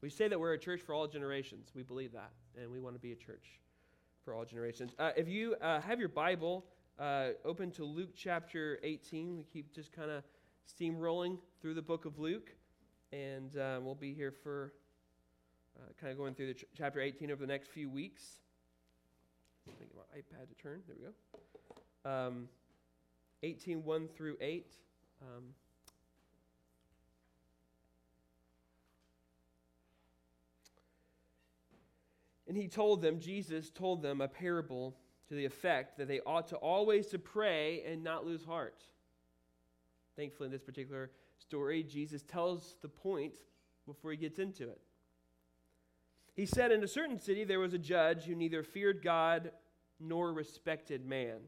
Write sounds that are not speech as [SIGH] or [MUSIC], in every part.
we say that we're a church for all generations. We believe that, and we want to be a church for all generations. Uh, if you uh, have your Bible uh, open to Luke chapter 18, we keep just kind of steamrolling through the book of Luke, and uh, we'll be here for uh, kind of going through the ch- chapter 18 over the next few weeks. Me get my iPad to turn. There we go. Um, 18, 1 through 8. Um, and he told them, Jesus told them a parable to the effect that they ought to always to pray and not lose heart. Thankfully, in this particular story, Jesus tells the point before he gets into it. He said, In a certain city there was a judge who neither feared God nor respected man.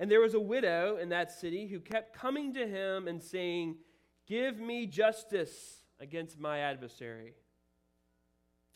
And there was a widow in that city who kept coming to him and saying, Give me justice against my adversary.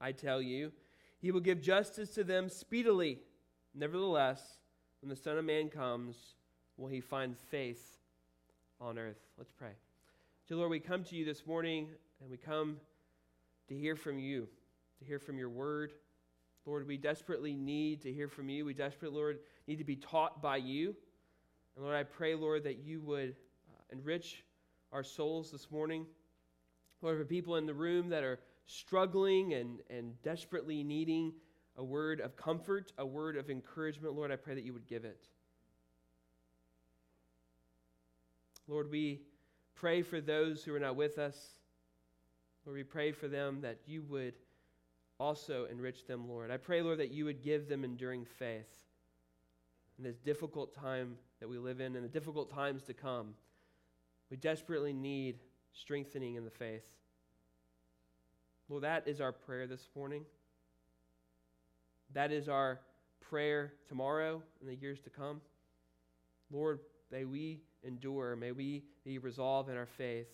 I tell you, he will give justice to them speedily. Nevertheless, when the Son of Man comes, will he find faith on earth? Let's pray. Dear Lord, we come to you this morning and we come to hear from you, to hear from your word. Lord, we desperately need to hear from you. We desperately, Lord, need to be taught by you. And Lord, I pray, Lord, that you would uh, enrich our souls this morning. Lord, for people in the room that are struggling and, and desperately needing a word of comfort, a word of encouragement, Lord, I pray that you would give it. Lord, we pray for those who are not with us. Lord, we pray for them that you would also enrich them, Lord. I pray, Lord, that you would give them enduring faith in this difficult time that we live in and the difficult times to come. We desperately need strengthening in the faith. Lord, that is our prayer this morning. That is our prayer tomorrow and the years to come. Lord, may we endure. May we be resolved in our faith.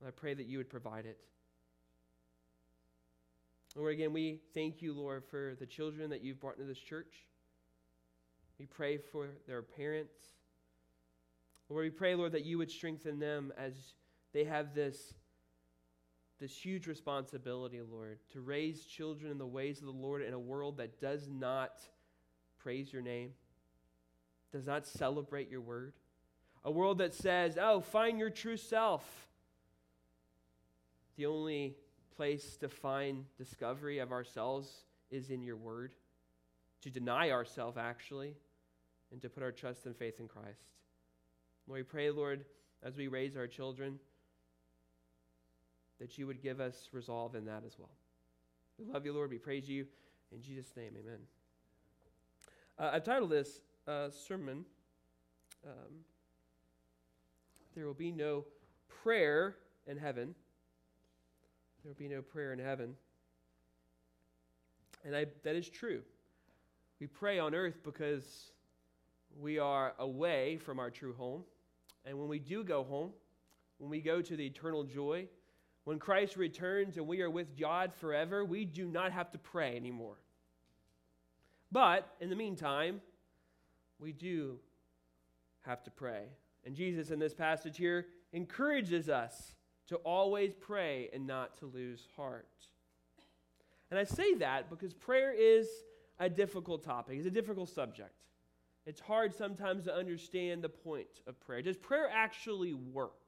And I pray that you would provide it. Lord, again, we thank you, Lord, for the children that you've brought into this church. We pray for their parents. Lord, we pray, Lord, that you would strengthen them as they have this this huge responsibility, Lord, to raise children in the ways of the Lord in a world that does not praise your name, does not celebrate your word, a world that says, oh, find your true self. The only place to find discovery of ourselves is in your word, to deny ourselves, actually, and to put our trust and faith in Christ. Lord, we pray, Lord, as we raise our children that you would give us resolve in that as well. We love you, Lord. We praise you. In Jesus' name, amen. Uh, I've titled this uh, sermon, um, There Will Be No Prayer in Heaven. There will be no prayer in heaven. And I, that is true. We pray on earth because we are away from our true home. And when we do go home, when we go to the eternal joy, when Christ returns and we are with God forever, we do not have to pray anymore. But in the meantime, we do have to pray. And Jesus, in this passage here, encourages us to always pray and not to lose heart. And I say that because prayer is a difficult topic, it's a difficult subject. It's hard sometimes to understand the point of prayer. Does prayer actually work?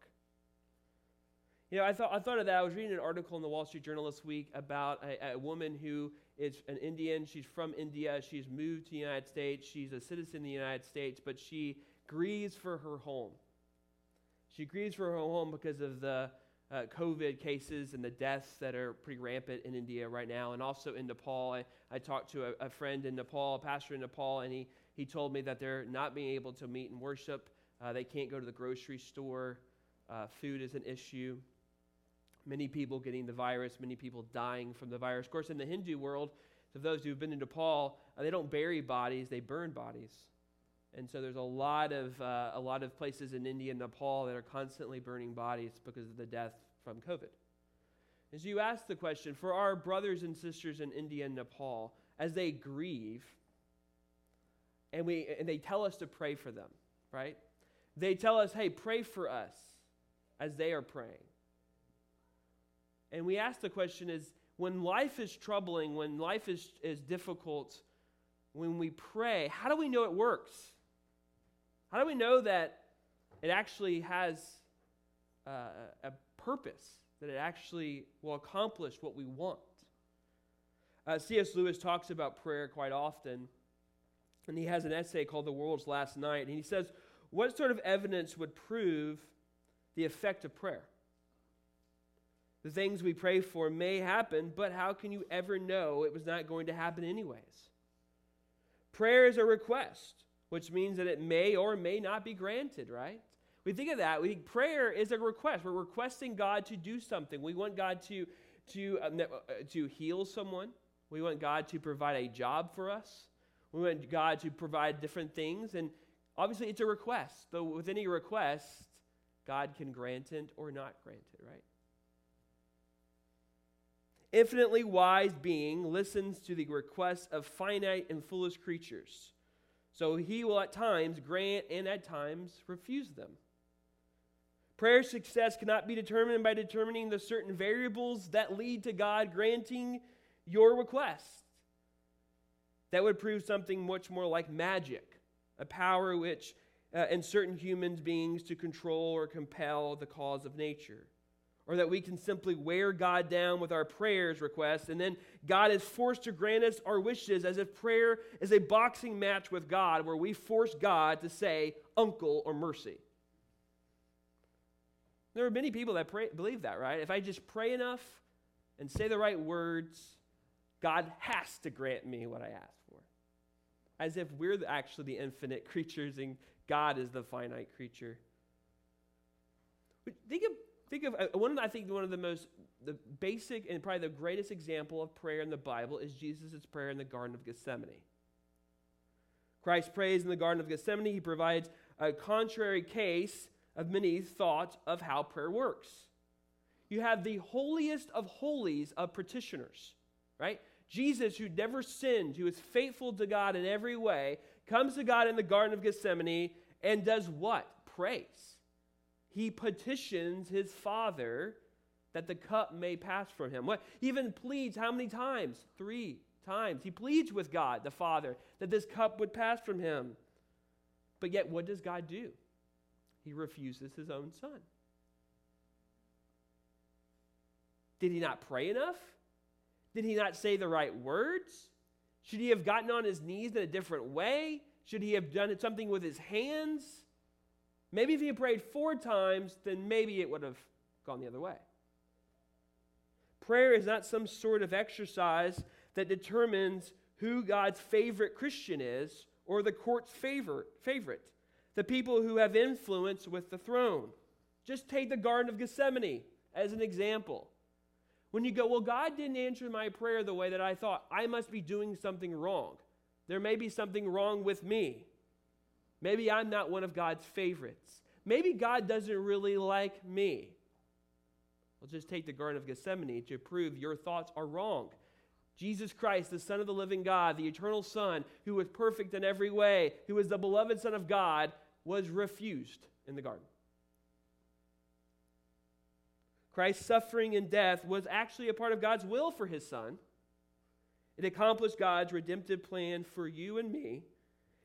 You know, I thought, I thought of that. I was reading an article in the Wall Street Journal this week about a, a woman who is an Indian. She's from India. She's moved to the United States. She's a citizen of the United States, but she grieves for her home. She grieves for her home because of the uh, COVID cases and the deaths that are pretty rampant in India right now, and also in Nepal. I, I talked to a, a friend in Nepal, a pastor in Nepal, and he, he told me that they're not being able to meet and worship. Uh, they can't go to the grocery store. Uh, food is an issue Many people getting the virus, many people dying from the virus. Of course, in the Hindu world, to those who've been into Nepal, uh, they don't bury bodies, they burn bodies. And so there's a lot of uh, a lot of places in India and Nepal that are constantly burning bodies because of the death from COVID. As you ask the question for our brothers and sisters in India and Nepal, as they grieve, and we and they tell us to pray for them, right? They tell us, "Hey, pray for us," as they are praying. And we ask the question: Is when life is troubling, when life is, is difficult, when we pray, how do we know it works? How do we know that it actually has uh, a purpose, that it actually will accomplish what we want? Uh, C.S. Lewis talks about prayer quite often, and he has an essay called The World's Last Night, and he says, What sort of evidence would prove the effect of prayer? The things we pray for may happen, but how can you ever know it was not going to happen anyways? Prayer is a request which means that it may or may not be granted, right? We think of that. We think prayer is a request. We're requesting God to do something. We want God to, to, uh, uh, to heal someone. We want God to provide a job for us. We want God to provide different things. And obviously, it's a request. Though with any request, God can grant it or not grant it, right? Infinitely wise being listens to the requests of finite and foolish creatures. So he will at times grant and at times refuse them. Prayer success cannot be determined by determining the certain variables that lead to God granting your request. That would prove something much more like magic, a power which uh, in certain human beings to control or compel the cause of nature or that we can simply wear God down with our prayers requests, and then God is forced to grant us our wishes as if prayer is a boxing match with God where we force God to say uncle or mercy. There are many people that pray, believe that, right? If I just pray enough and say the right words, God has to grant me what I ask for. As if we're actually the infinite [LAUGHS] creatures and God is the finite creature. Think of Think of uh, one of the, I think one of the most the basic and probably the greatest example of prayer in the Bible is Jesus' prayer in the Garden of Gethsemane. Christ prays in the Garden of Gethsemane. He provides a contrary case of many thoughts of how prayer works. You have the holiest of holies of petitioners, right? Jesus, who never sinned, who is faithful to God in every way, comes to God in the Garden of Gethsemane and does what? Prays he petitions his father that the cup may pass from him. What? He even pleads how many times? Three times. He pleads with God, the Father, that this cup would pass from him. But yet, what does God do? He refuses his own son. Did he not pray enough? Did he not say the right words? Should he have gotten on his knees in a different way? Should he have done something with his hands? Maybe if he had prayed four times, then maybe it would have gone the other way. Prayer is not some sort of exercise that determines who God's favorite Christian is or the court's favorite, favorite, the people who have influence with the throne. Just take the Garden of Gethsemane as an example. When you go, well, God didn't answer my prayer the way that I thought, I must be doing something wrong. There may be something wrong with me. Maybe I'm not one of God's favorites. Maybe God doesn't really like me. Well, just take the Garden of Gethsemane to prove your thoughts are wrong. Jesus Christ, the Son of the living God, the eternal Son, who was perfect in every way, who was the beloved Son of God, was refused in the garden. Christ's suffering and death was actually a part of God's will for his Son. It accomplished God's redemptive plan for you and me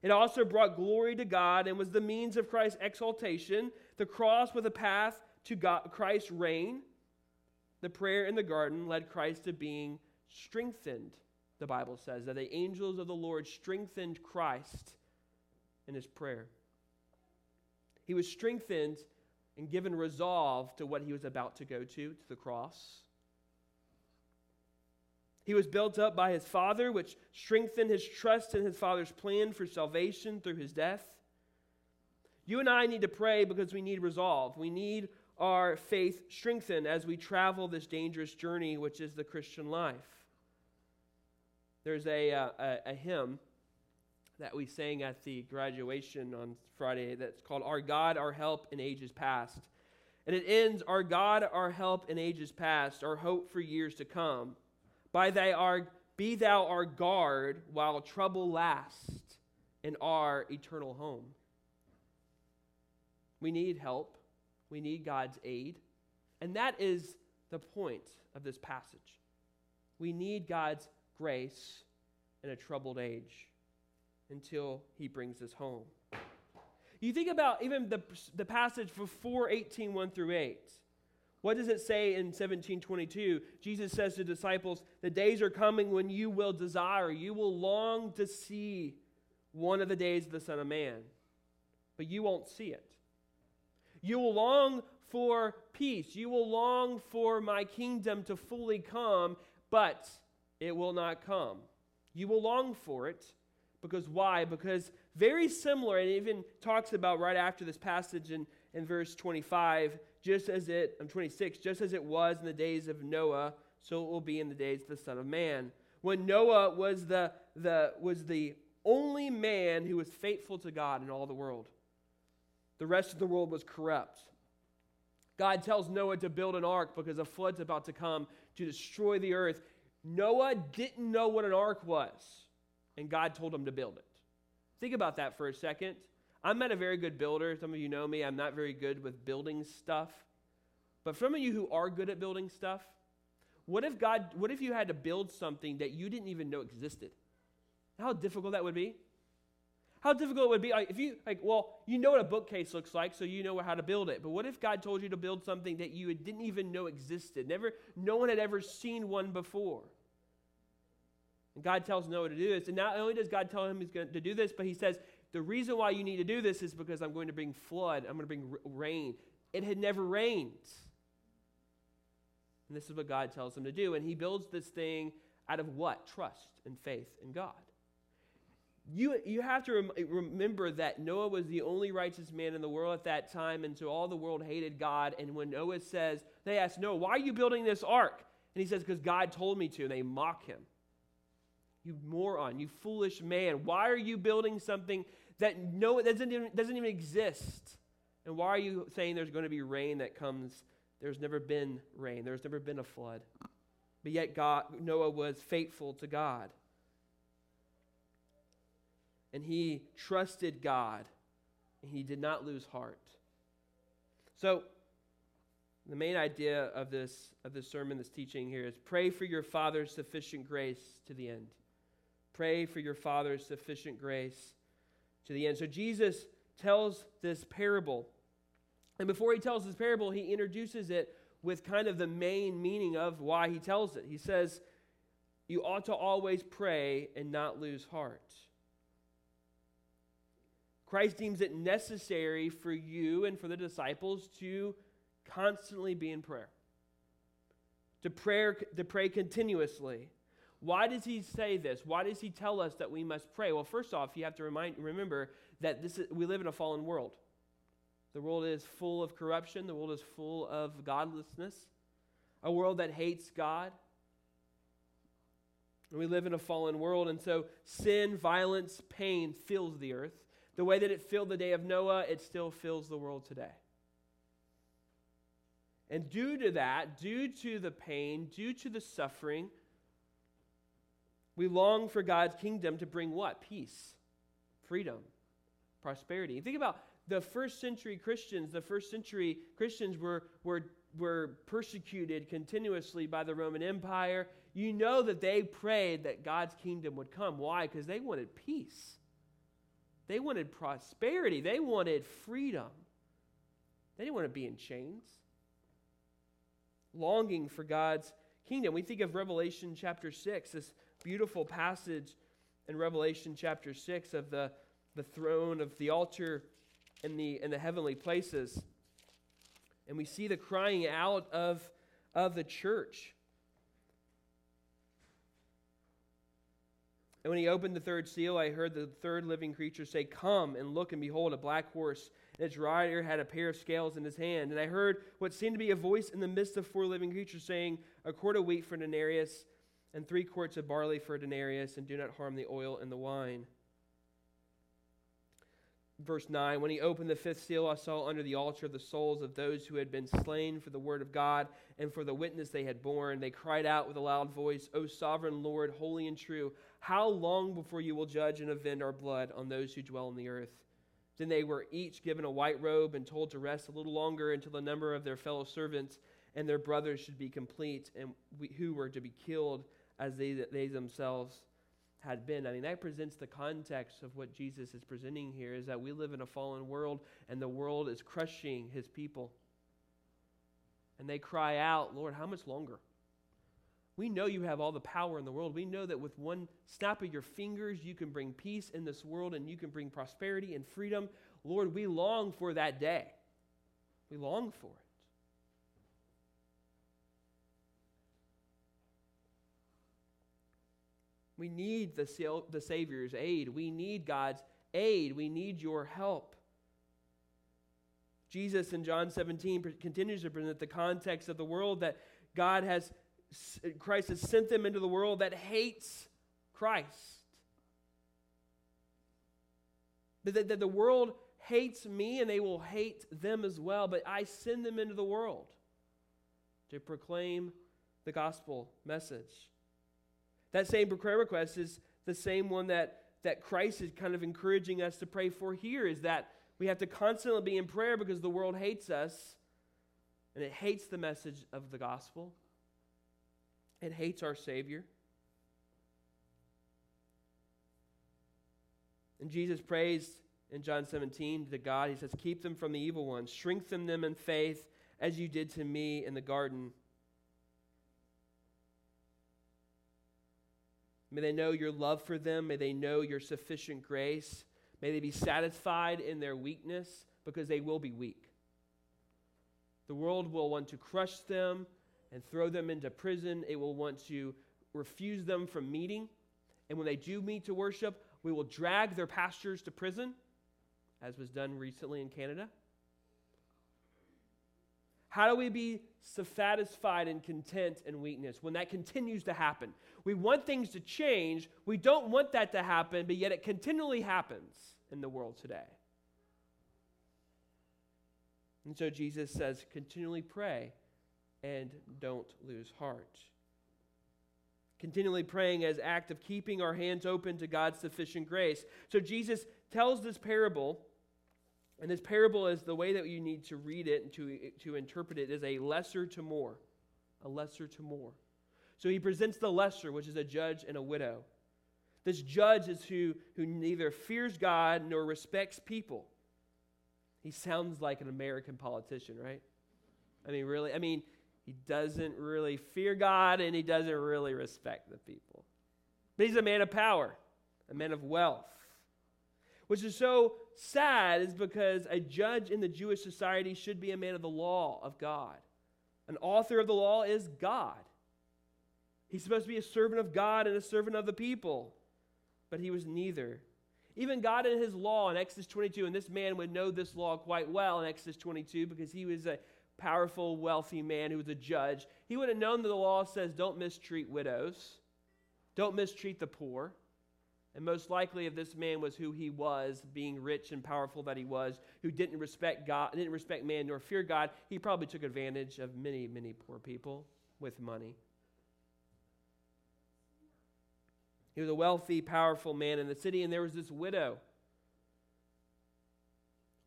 it also brought glory to God and was the means of Christ's exaltation. The cross was a path to God, Christ's reign. The prayer in the garden led Christ to being strengthened, the Bible says, that the angels of the Lord strengthened Christ in his prayer. He was strengthened and given resolve to what he was about to go to, to the cross. He was built up by his Father, which strengthened his trust in his Father's plan for salvation through his death. You and I need to pray because we need resolve. We need our faith strengthened as we travel this dangerous journey, which is the Christian life. There's a, uh, a, a hymn that we sang at the graduation on Friday that's called Our God, Our Help in Ages Past. And it ends, Our God, our help in ages past, our hope for years to come. By thy our, be thou our guard while trouble lasts in our eternal home. We need help. We need God's aid. And that is the point of this passage. We need God's grace in a troubled age until he brings us home. You think about even the, the passage before 18, 1 through 8. What does it say in 1722? Jesus says to disciples, The days are coming when you will desire, you will long to see one of the days of the Son of Man, but you won't see it. You will long for peace. You will long for my kingdom to fully come, but it will not come. You will long for it because why? Because very similar, and even talks about right after this passage in, in verse 25, just as it, I'm 26, just as it was in the days of Noah, so it will be in the days of the Son of Man. When Noah was the, the, was the only man who was faithful to God in all the world, the rest of the world was corrupt. God tells Noah to build an ark because a flood's about to come to destroy the earth. Noah didn't know what an ark was and God told him to build it. Think about that for a second. I'm not a very good builder. Some of you know me. I'm not very good with building stuff. But some of you who are good at building stuff, what if God, what if you had to build something that you didn't even know existed? How difficult that would be? How difficult it would be like, if you like, well, you know what a bookcase looks like, so you know how to build it. But what if God told you to build something that you didn't even know existed? Never, no one had ever seen one before. And God tells Noah to do this. And not only does God tell him he's going to do this, but he says, the reason why you need to do this is because I'm going to bring flood, I'm going to bring rain. It had never rained. And this is what God tells him to do. And he builds this thing out of what? Trust and faith in God. You, you have to rem- remember that Noah was the only righteous man in the world at that time, and so all the world hated God. And when Noah says, they ask Noah, why are you building this ark? And he says, because God told me to, and they mock him. You moron, you foolish man. Why are you building something that no doesn't even, doesn't even exist? And why are you saying there's going to be rain that comes? There's never been rain. There's never been a flood. But yet God Noah was faithful to God. And he trusted God. And he did not lose heart. So the main idea of this of this sermon, this teaching here is pray for your father's sufficient grace to the end. Pray for your Father's sufficient grace to the end. So Jesus tells this parable. And before he tells this parable, he introduces it with kind of the main meaning of why he tells it. He says, You ought to always pray and not lose heart. Christ deems it necessary for you and for the disciples to constantly be in prayer, to, prayer, to pray continuously. Why does he say this? Why does he tell us that we must pray? Well, first off, you have to remind, remember that this is, we live in a fallen world. The world is full of corruption, the world is full of godlessness, a world that hates God. we live in a fallen world, and so sin, violence, pain fills the earth. The way that it filled the day of Noah, it still fills the world today. And due to that, due to the pain, due to the suffering, we long for God's kingdom to bring what? Peace, freedom, prosperity. Think about the first century Christians. The first century Christians were, were, were persecuted continuously by the Roman Empire. You know that they prayed that God's kingdom would come. Why? Because they wanted peace. They wanted prosperity. They wanted freedom. They didn't want to be in chains. Longing for God's kingdom. We think of Revelation chapter 6, this beautiful passage in Revelation chapter 6 of the, the throne, of the altar, and the, and the heavenly places. And we see the crying out of, of the church. And when he opened the third seal, I heard the third living creature say, Come and look, and behold, a black horse. and its rider had a pair of scales in his hand. And I heard what seemed to be a voice in the midst of four living creatures saying, A quart of wheat for denarius, and three quarts of barley for a denarius, and do not harm the oil and the wine. Verse 9 When he opened the fifth seal, I saw under the altar the souls of those who had been slain for the word of God and for the witness they had borne. They cried out with a loud voice, O sovereign Lord, holy and true, how long before you will judge and avenge our blood on those who dwell on the earth? Then they were each given a white robe and told to rest a little longer until the number of their fellow servants and their brothers should be complete, and we, who were to be killed as they, they themselves had been. I mean, that presents the context of what Jesus is presenting here is that we live in a fallen world and the world is crushing his people. And they cry out, Lord, how much longer? We know you have all the power in the world. We know that with one snap of your fingers, you can bring peace in this world and you can bring prosperity and freedom. Lord, we long for that day. We long for it. We need the, the Savior's aid. We need God's aid. We need your help. Jesus in John 17 continues to present the context of the world that God has, Christ has sent them into the world that hates Christ. That, that the world hates me and they will hate them as well, but I send them into the world to proclaim the gospel message. That same prayer request is the same one that, that Christ is kind of encouraging us to pray for here is that we have to constantly be in prayer because the world hates us and it hates the message of the gospel. It hates our Savior. And Jesus prays in John 17 to God, He says, Keep them from the evil one, strengthen them in faith as you did to me in the garden. May they know your love for them. May they know your sufficient grace. May they be satisfied in their weakness because they will be weak. The world will want to crush them and throw them into prison. It will want to refuse them from meeting. And when they do meet to worship, we will drag their pastors to prison, as was done recently in Canada. How do we be satisfied and content in weakness when that continues to happen? We want things to change. We don't want that to happen, but yet it continually happens in the world today. And so Jesus says, continually pray and don't lose heart. Continually praying as act of keeping our hands open to God's sufficient grace. So Jesus tells this parable and this parable is the way that you need to read it and to, to interpret it is a lesser to more. A lesser to more. So he presents the lesser, which is a judge and a widow. This judge is who, who neither fears God nor respects people. He sounds like an American politician, right? I mean, really? I mean, he doesn't really fear God and he doesn't really respect the people. But he's a man of power, a man of wealth which is so sad is because a judge in the Jewish society should be a man of the law of God. An author of the law is God. He's supposed to be a servant of God and a servant of the people, but he was neither. Even God in his law in Exodus 22, and this man would know this law quite well in Exodus 22 because he was a powerful, wealthy man who was a judge. He would have known that the law says don't mistreat widows, don't mistreat the poor. And most likely, if this man was who he was, being rich and powerful that he was, who didn't respect God, didn't respect man nor fear God, he probably took advantage of many, many poor people with money. He was a wealthy, powerful man in the city, and there was this widow.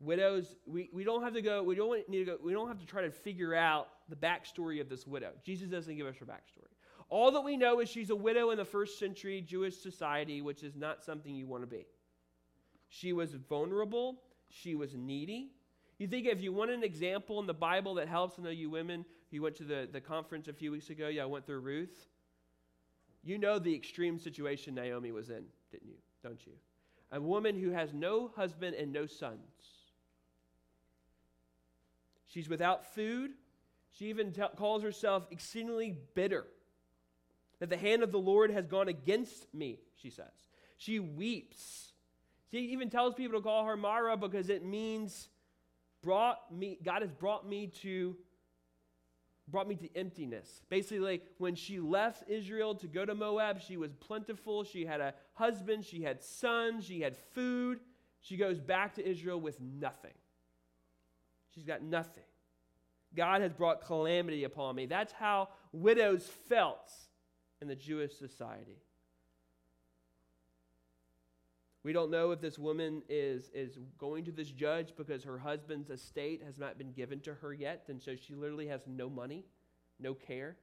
Widows, we, we don't have to go, we don't need to go, we don't have to try to figure out the backstory of this widow. Jesus doesn't give us her backstory. All that we know is she's a widow in the first century Jewish society, which is not something you want to be. She was vulnerable, she was needy. You think if you want an example in the Bible that helps, I know you women, you went to the, the conference a few weeks ago, yeah, I went through Ruth. You know the extreme situation Naomi was in, didn't you? Don't you? A woman who has no husband and no sons. She's without food. She even t- calls herself exceedingly bitter that the hand of the Lord has gone against me, she says. She weeps. She even tells people to call her Mara because it means brought me, God has brought me to brought me to emptiness. Basically, when she left Israel to go to Moab, she was plentiful. She had a husband, she had sons, she had food. She goes back to Israel with nothing. She's got nothing. God has brought calamity upon me. That's how widows felt in the Jewish society. We don't know if this woman is, is going to this judge because her husband's estate has not been given to her yet, and so she literally has no money, no care.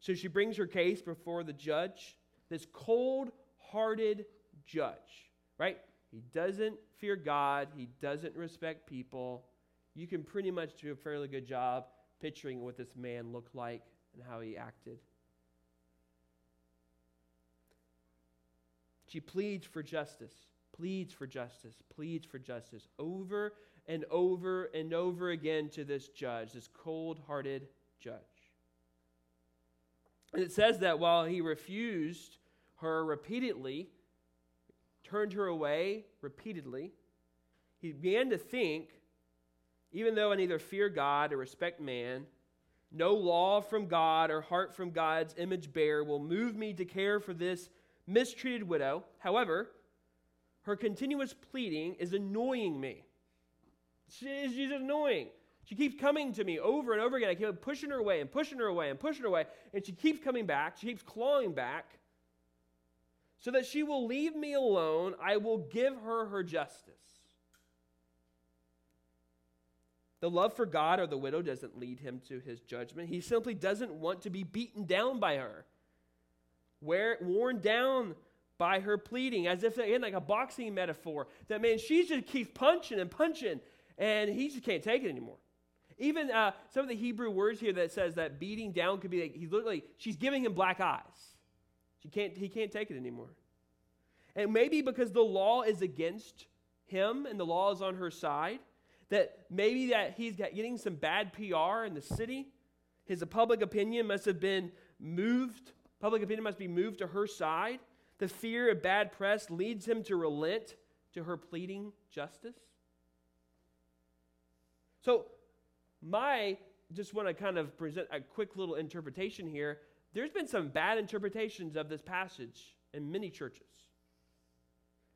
So she brings her case before the judge, this cold hearted judge, right? He doesn't fear God, he doesn't respect people. You can pretty much do a fairly good job picturing what this man looked like and how he acted. She pleads for justice, pleads for justice, pleads for justice over and over and over again to this judge, this cold hearted judge. And it says that while he refused her repeatedly, turned her away repeatedly, he began to think, even though I neither fear God or respect man, no law from God or heart from God's image bearer will move me to care for this mistreated widow. However, her continuous pleading is annoying me. She, she's annoying. She keeps coming to me over and over again. I keep pushing her away and pushing her away and pushing her away. And she keeps coming back. She keeps clawing back. So that she will leave me alone, I will give her her justice. The love for God or the widow doesn't lead him to his judgment. He simply doesn't want to be beaten down by her wear, worn down by her pleading, as if, again, like a boxing metaphor, that man, she just keeps punching and punching, and he just can't take it anymore. Even uh, some of the Hebrew words here that says that beating down could be like, he literally, she's giving him black eyes. She can't, he can't take it anymore. And maybe because the law is against him and the law is on her side, that maybe that he's getting some bad PR in the city. His public opinion must have been moved Public opinion must be moved to her side. The fear of bad press leads him to relent to her pleading justice. So, my just want to kind of present a quick little interpretation here. There's been some bad interpretations of this passage in many churches.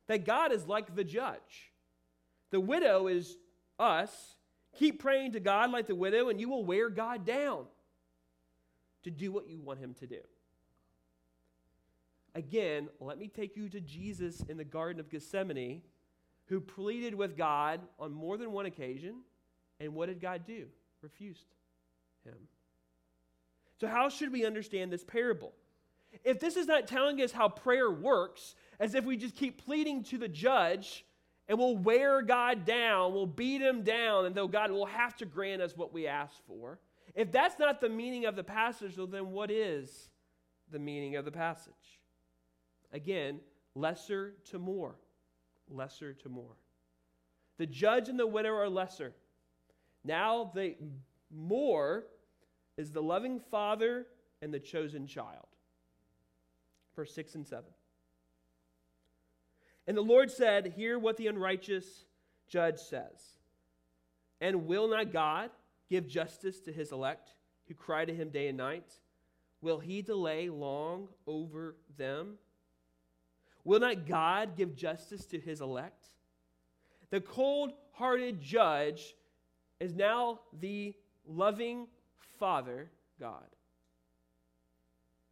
That God is like the judge. The widow is us. Keep praying to God like the widow, and you will wear God down to do what you want him to do. Again, let me take you to Jesus in the Garden of Gethsemane, who pleaded with God on more than one occasion. And what did God do? Refused him. So, how should we understand this parable? If this is not telling us how prayer works, as if we just keep pleading to the judge and we'll wear God down, we'll beat him down, and though God will have to grant us what we ask for, if that's not the meaning of the passage, well, then what is the meaning of the passage? Again, lesser to more. Lesser to more. The judge and the widow are lesser. Now, the more is the loving father and the chosen child. Verse 6 and 7. And the Lord said, Hear what the unrighteous judge says. And will not God give justice to his elect who cry to him day and night? Will he delay long over them? Will not God give justice to his elect? The cold hearted judge is now the loving Father God.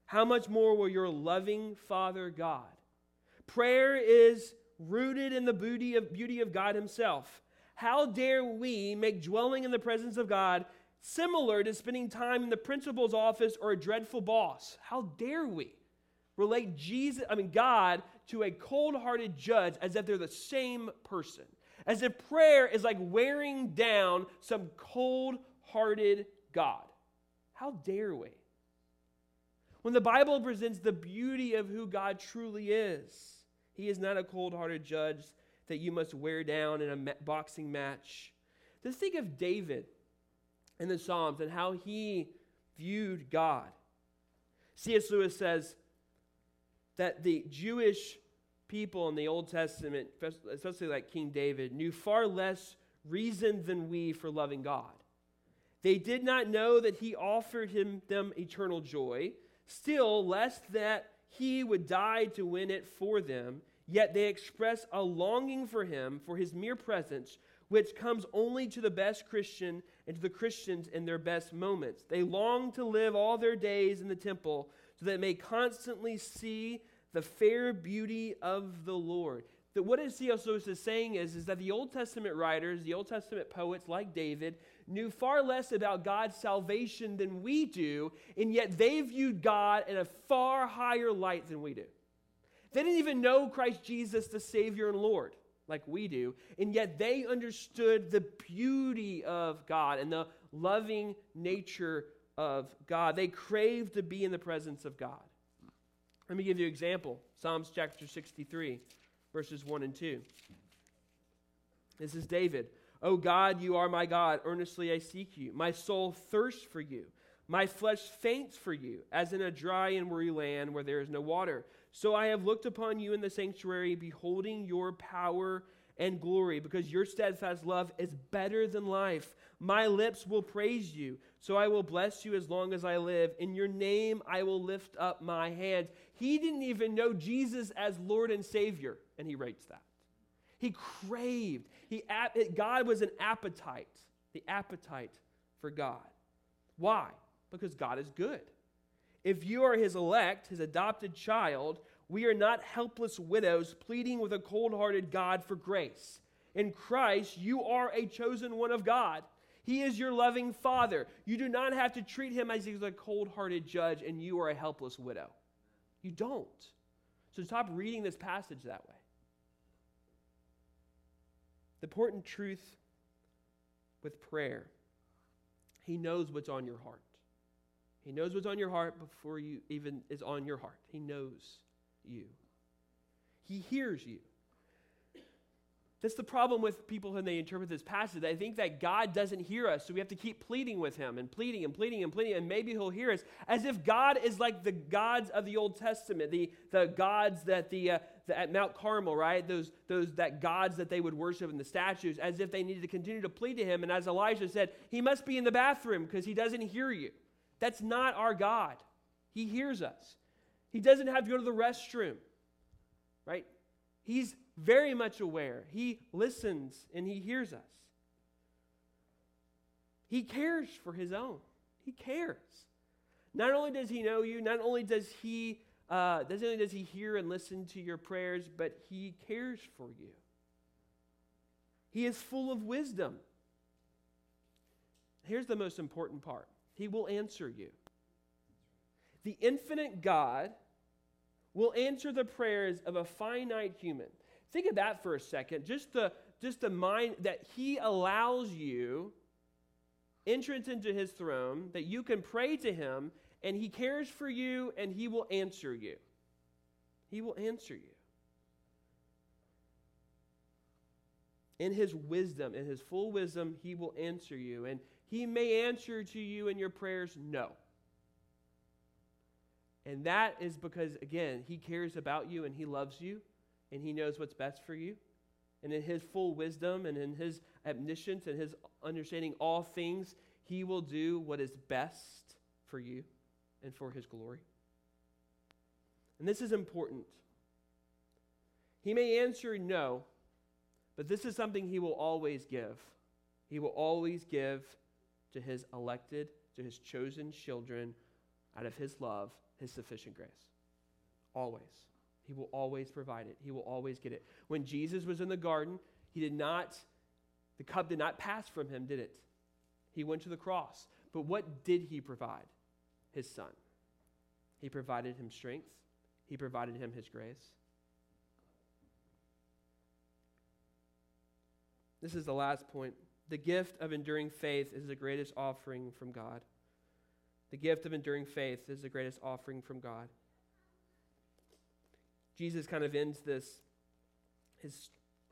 How much more will your loving Father God? Prayer is rooted in the beauty of, beauty of God Himself. How dare we make dwelling in the presence of God similar to spending time in the principal's office or a dreadful boss? How dare we relate Jesus, I mean God, to a cold hearted judge as if they're the same person. As if prayer is like wearing down some cold hearted God. How dare we? When the Bible presents the beauty of who God truly is, He is not a cold hearted judge that you must wear down in a boxing match. Just think of David in the Psalms and how he viewed God. C.S. Lewis says, that the Jewish people in the Old Testament, especially like King David, knew far less reason than we for loving God. They did not know that he offered him, them eternal joy, still, lest that he would die to win it for them. Yet they express a longing for him, for his mere presence, which comes only to the best Christian and to the Christians in their best moments. They long to live all their days in the temple so that may constantly see the fair beauty of the Lord. That what C.S. Lewis is saying is, is that the Old Testament writers, the Old Testament poets like David, knew far less about God's salvation than we do, and yet they viewed God in a far higher light than we do. They didn't even know Christ Jesus, the Savior and Lord, like we do, and yet they understood the beauty of God and the loving nature of God. They craved to be in the presence of God. Let me give you an example Psalms chapter 63, verses 1 and 2. This is David. O God, you are my God. Earnestly I seek you. My soul thirsts for you. My flesh faints for you, as in a dry and weary land where there is no water. So I have looked upon you in the sanctuary, beholding your power and glory, because your steadfast love is better than life. My lips will praise you, so I will bless you as long as I live. In your name I will lift up my hands. He didn't even know Jesus as Lord and Savior, and he writes that. He craved. He, God was an appetite, the appetite for God. Why? Because God is good. If you are his elect, his adopted child, we are not helpless widows pleading with a cold hearted God for grace. In Christ, you are a chosen one of God. He is your loving father. You do not have to treat him as he's a cold hearted judge and you are a helpless widow. You don't. So stop reading this passage that way. The important truth with prayer, He knows what's on your heart. He knows what's on your heart before you even is on your heart. He knows you. He hears you. That's the problem with people when they interpret this passage. They think that God doesn't hear us, so we have to keep pleading with Him and pleading and pleading and pleading, and maybe He'll hear us, as if God is like the gods of the Old Testament, the, the gods that the, uh, the at Mount Carmel, right? Those, those that gods that they would worship in the statues, as if they needed to continue to plead to Him. And as Elijah said, He must be in the bathroom because He doesn't hear you. That's not our God. He hears us. He doesn't have to go to the restroom, right? He's very much aware. He listens and he hears us. He cares for his own. He cares. Not only does he know you, not only does he uh, not only does he hear and listen to your prayers, but he cares for you. He is full of wisdom. Here's the most important part He will answer you. The infinite God will answer the prayers of a finite human. Think of that for a second. Just the, just the mind that He allows you entrance into His throne, that you can pray to Him, and He cares for you, and He will answer you. He will answer you. In His wisdom, in His full wisdom, He will answer you. And He may answer to you in your prayers, no. And that is because, again, He cares about you and He loves you and He knows what's best for you. And in His full wisdom and in His omniscience and His understanding all things, He will do what is best for you and for His glory. And this is important. He may answer no, but this is something He will always give. He will always give to His elected, to His chosen children, out of His love, His sufficient grace. Always. He will always provide it. He will always get it. When Jesus was in the garden, he did not, the cup did not pass from him, did it? He went to the cross. But what did he provide? His son. He provided him strength, he provided him his grace. This is the last point. The gift of enduring faith is the greatest offering from God. The gift of enduring faith is the greatest offering from God. Jesus kind of ends this, his,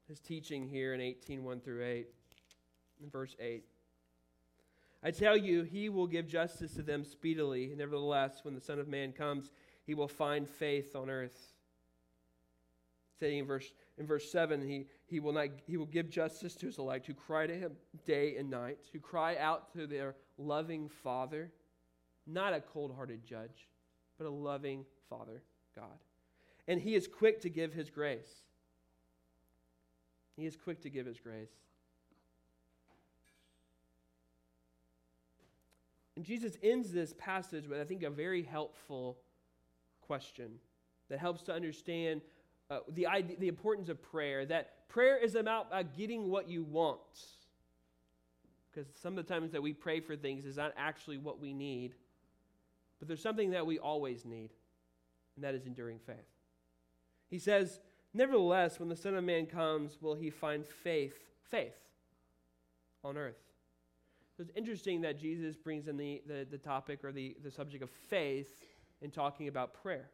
his teaching here in 18, 1 through 8, in verse 8. I tell you, he will give justice to them speedily. Nevertheless, when the Son of Man comes, he will find faith on earth. Saying in verse in verse 7, he, he, will not, he will give justice to his elect who cry to him day and night, who cry out to their loving Father, not a cold hearted judge, but a loving Father, God. And he is quick to give his grace. He is quick to give his grace. And Jesus ends this passage with, I think, a very helpful question that helps to understand uh, the, idea, the importance of prayer. That prayer is about uh, getting what you want. Because some of the times that we pray for things is not actually what we need, but there's something that we always need, and that is enduring faith. He says, Nevertheless, when the Son of Man comes, will he find faith, faith on earth? So it's interesting that Jesus brings in the, the, the topic or the, the subject of faith in talking about prayer.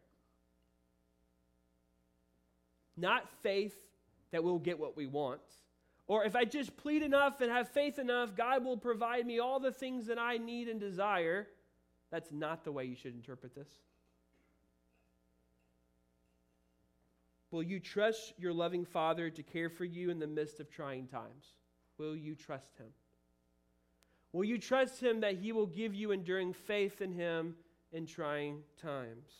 Not faith that we'll get what we want, or if I just plead enough and have faith enough, God will provide me all the things that I need and desire. That's not the way you should interpret this. Will you trust your loving Father to care for you in the midst of trying times? Will you trust Him? Will you trust Him that He will give you enduring faith in Him in trying times?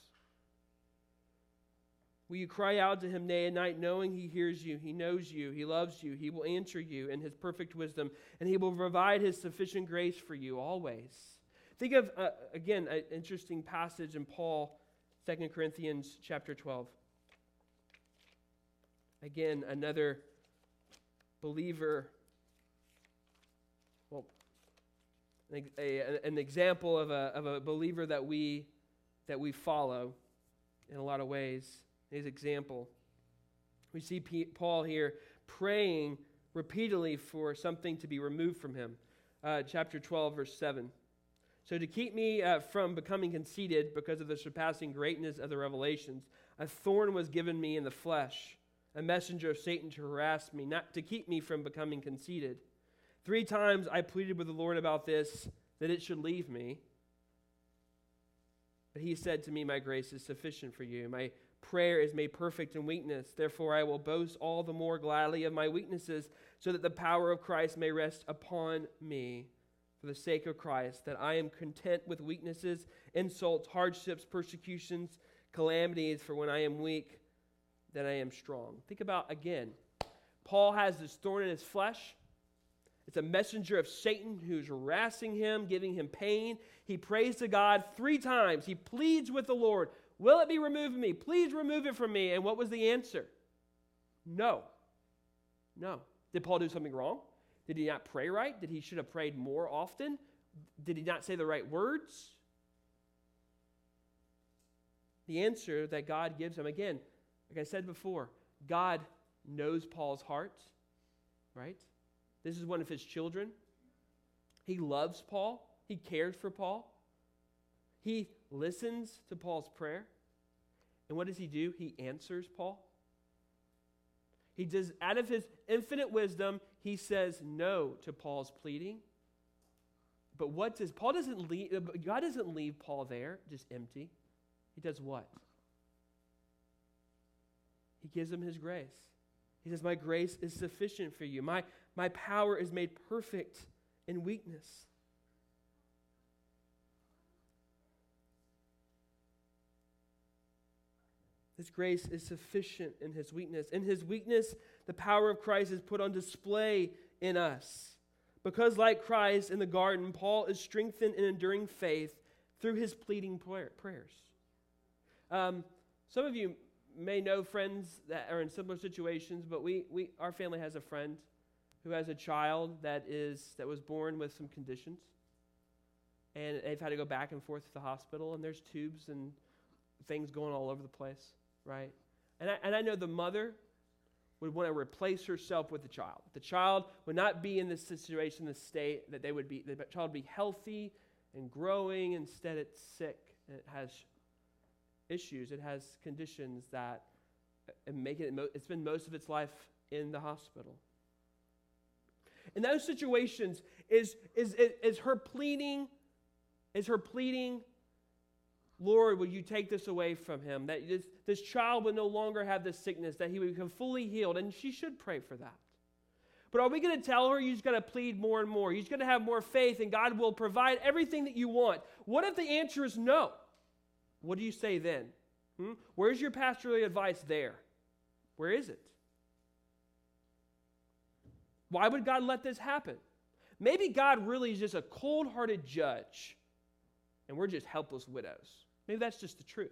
Will you cry out to Him day and night, knowing He hears you, He knows you, He loves you, He will answer you in His perfect wisdom, and He will provide His sufficient grace for you always? Think of, uh, again, an interesting passage in Paul, 2 Corinthians chapter 12. Again, another believer an, a, an example of a, of a believer that we, that we follow in a lot of ways. His example. We see P- Paul here praying repeatedly for something to be removed from him. Uh, chapter 12, verse 7. So, to keep me uh, from becoming conceited because of the surpassing greatness of the revelations, a thorn was given me in the flesh, a messenger of Satan to harass me, not to keep me from becoming conceited. Three times I pleaded with the Lord about this, that it should leave me. But he said to me, My grace is sufficient for you. My prayer is made perfect in weakness. Therefore, I will boast all the more gladly of my weaknesses, so that the power of Christ may rest upon me. For the sake of Christ, that I am content with weaknesses, insults, hardships, persecutions, calamities, for when I am weak, then I am strong. Think about again. Paul has this thorn in his flesh. It's a messenger of Satan who's harassing him, giving him pain. He prays to God three times. He pleads with the Lord, Will it be removed from me? Please remove it from me. And what was the answer? No. No. Did Paul do something wrong? Did he not pray right? Did he should have prayed more often? Did he not say the right words? The answer that God gives him, again, like I said before, God knows Paul's heart, right? This is one of his children. He loves Paul, he cares for Paul. He listens to Paul's prayer. And what does he do? He answers Paul. He does, out of his infinite wisdom, he says no to Paul's pleading. But what does Paul doesn't leave, uh, God doesn't leave Paul there just empty. He does what? He gives him his grace. He says, My grace is sufficient for you. My, my power is made perfect in weakness. His grace is sufficient in his weakness. In his weakness, the power of Christ is put on display in us. Because, like Christ in the garden, Paul is strengthened in enduring faith through his pleading prayers. Um, some of you may know friends that are in similar situations, but we, we, our family has a friend who has a child that is that was born with some conditions and they've had to go back and forth to the hospital and there's tubes and things going all over the place right and I, and I know the mother would want to replace herself with the child. The child would not be in this situation the state that they would be the child would be healthy and growing instead it's sick and it has issues it has conditions that uh, make it it's been most of its life in the hospital. In those situations, is, is, is her pleading, is her pleading Lord, will you take this away from him? That this, this child would no longer have this sickness, that he would become fully healed. And she should pray for that. But are we going to tell her you just got to plead more and more? You just got to have more faith and God will provide everything that you want. What if the answer is no? What do you say then? Hmm? Where's your pastoral advice there? Where is it? Why would God let this happen? Maybe God really is just a cold hearted judge and we're just helpless widows. Maybe that's just the truth.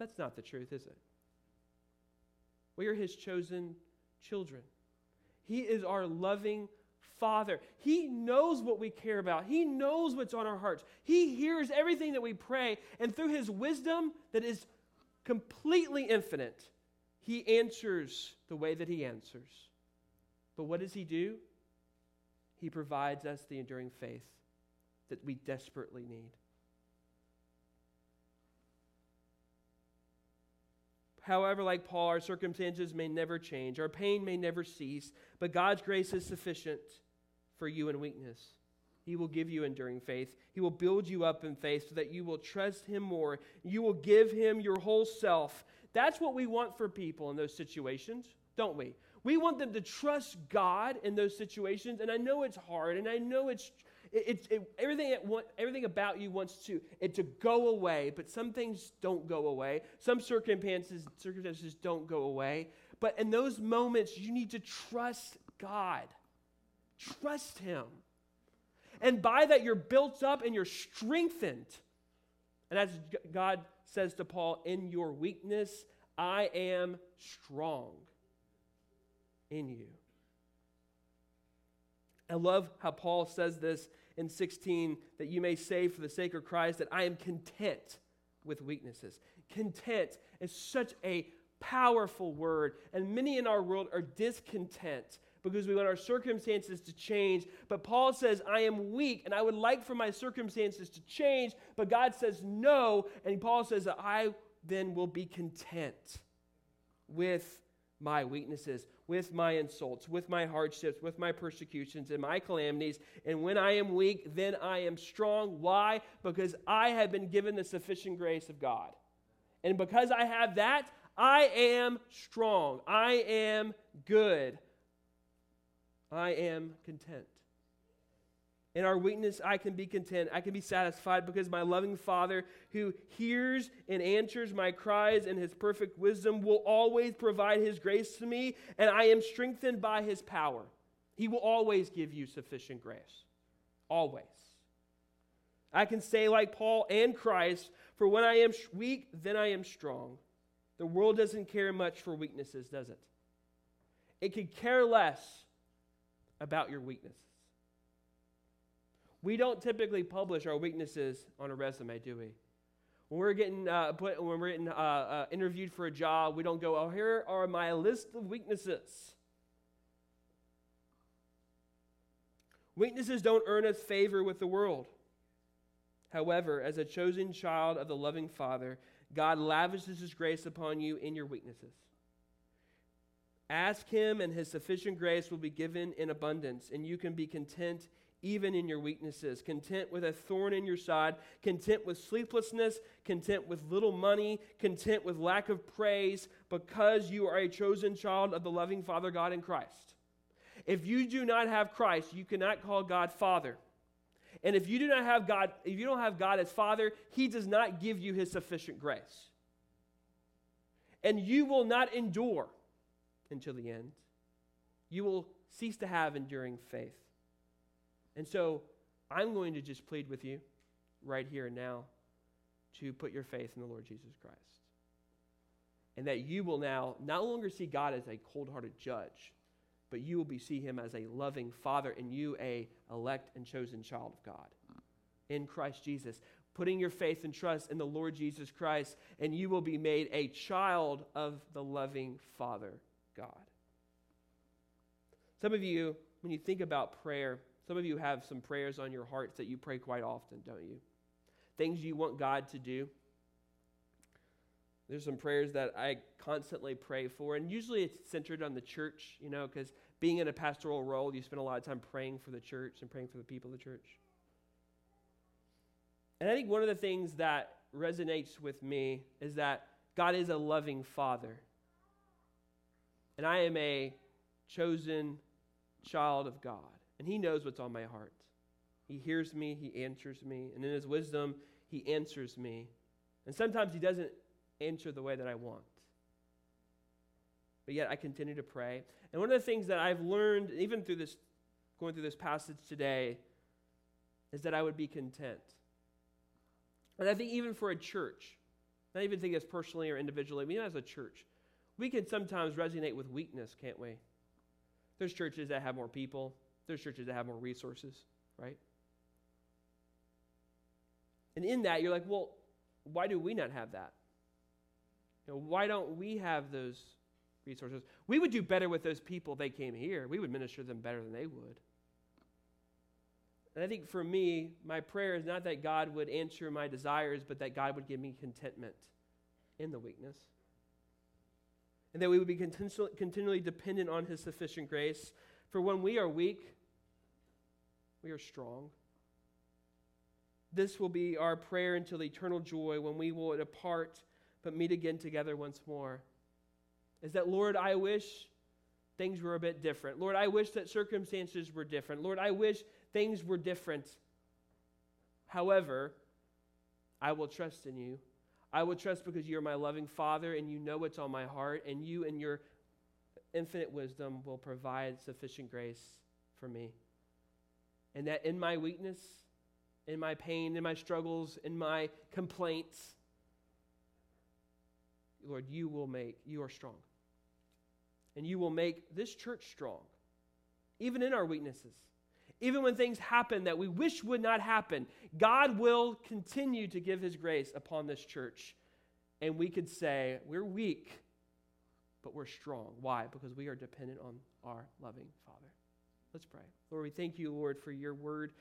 That's not the truth, is it? We are his chosen children. He is our loving Father. He knows what we care about. He knows what's on our hearts. He hears everything that we pray. And through His wisdom that is completely infinite, He answers the way that He answers. But what does He do? He provides us the enduring faith that we desperately need. However, like Paul, our circumstances may never change, our pain may never cease, but God's grace is sufficient for you in weakness. He will give you enduring faith. He will build you up in faith so that you will trust Him more. You will give Him your whole self. That's what we want for people in those situations, don't we? We want them to trust God in those situations. And I know it's hard, and I know it's it, it, everything, it want, everything about you wants to, it to go away, but some things don't go away. Some circumstances, circumstances don't go away. But in those moments, you need to trust God. Trust Him. And by that, you're built up and you're strengthened. And as God says to Paul, in your weakness, I am strong in you. I love how Paul says this in 16 that you may say for the sake of Christ that I am content with weaknesses. Content is such a powerful word, and many in our world are discontent because we want our circumstances to change. But Paul says, I am weak and I would like for my circumstances to change, but God says no. And Paul says that I then will be content with my weaknesses, with my insults, with my hardships, with my persecutions and my calamities. And when I am weak, then I am strong. Why? Because I have been given the sufficient grace of God. And because I have that, I am strong. I am good. I am content. In our weakness, I can be content. I can be satisfied because my loving Father, who hears and answers my cries in his perfect wisdom, will always provide his grace to me, and I am strengthened by his power. He will always give you sufficient grace. Always. I can say, like Paul and Christ, for when I am weak, then I am strong. The world doesn't care much for weaknesses, does it? It could care less about your weaknesses. We don't typically publish our weaknesses on a resume, do we? When we're getting uh, put, when we're getting uh, uh, interviewed for a job, we don't go, "Oh, here are my list of weaknesses." Weaknesses don't earn us favor with the world. However, as a chosen child of the loving Father, God lavishes His grace upon you in your weaknesses. Ask Him, and His sufficient grace will be given in abundance, and you can be content even in your weaknesses, content with a thorn in your side, content with sleeplessness, content with little money, content with lack of praise, because you are a chosen child of the loving Father God in Christ. If you do not have Christ, you cannot call God Father. And if you do not have God, if you don't have God as Father, He does not give you His sufficient grace. And you will not endure until the end. You will cease to have enduring faith. And so I'm going to just plead with you right here and now to put your faith in the Lord Jesus Christ. And that you will now not longer see God as a cold hearted judge, but you will be, see him as a loving father and you a elect and chosen child of God in Christ Jesus. Putting your faith and trust in the Lord Jesus Christ, and you will be made a child of the loving Father God. Some of you, when you think about prayer, some of you have some prayers on your hearts that you pray quite often, don't you? Things you want God to do. There's some prayers that I constantly pray for, and usually it's centered on the church, you know, because being in a pastoral role, you spend a lot of time praying for the church and praying for the people of the church. And I think one of the things that resonates with me is that God is a loving father. And I am a chosen child of God. And He knows what's on my heart. He hears me, He answers me, and in His wisdom, He answers me. And sometimes He doesn't answer the way that I want. But yet I continue to pray. And one of the things that I've learned, even through this, going through this passage today, is that I would be content. And I think even for a church, not even think as personally or individually, but even as a church, we can sometimes resonate with weakness, can't we? There's churches that have more people, there's churches that have more resources, right? And in that, you're like, well, why do we not have that? You know, why don't we have those resources? We would do better with those people they came here. We would minister them better than they would. And I think for me, my prayer is not that God would answer my desires, but that God would give me contentment in the weakness. And that we would be continually dependent on His sufficient grace. For when we are weak, we are strong. This will be our prayer until eternal joy when we will depart but meet again together once more. Is that, Lord, I wish things were a bit different. Lord, I wish that circumstances were different. Lord, I wish things were different. However, I will trust in you. I will trust because you're my loving Father and you know what's on my heart, and you, in your infinite wisdom, will provide sufficient grace for me. And that in my weakness, in my pain, in my struggles, in my complaints, Lord, you will make, you are strong. And you will make this church strong, even in our weaknesses. Even when things happen that we wish would not happen, God will continue to give his grace upon this church. And we could say, we're weak, but we're strong. Why? Because we are dependent on our loving Father. Let's pray. Lord, we thank you, Lord, for your word.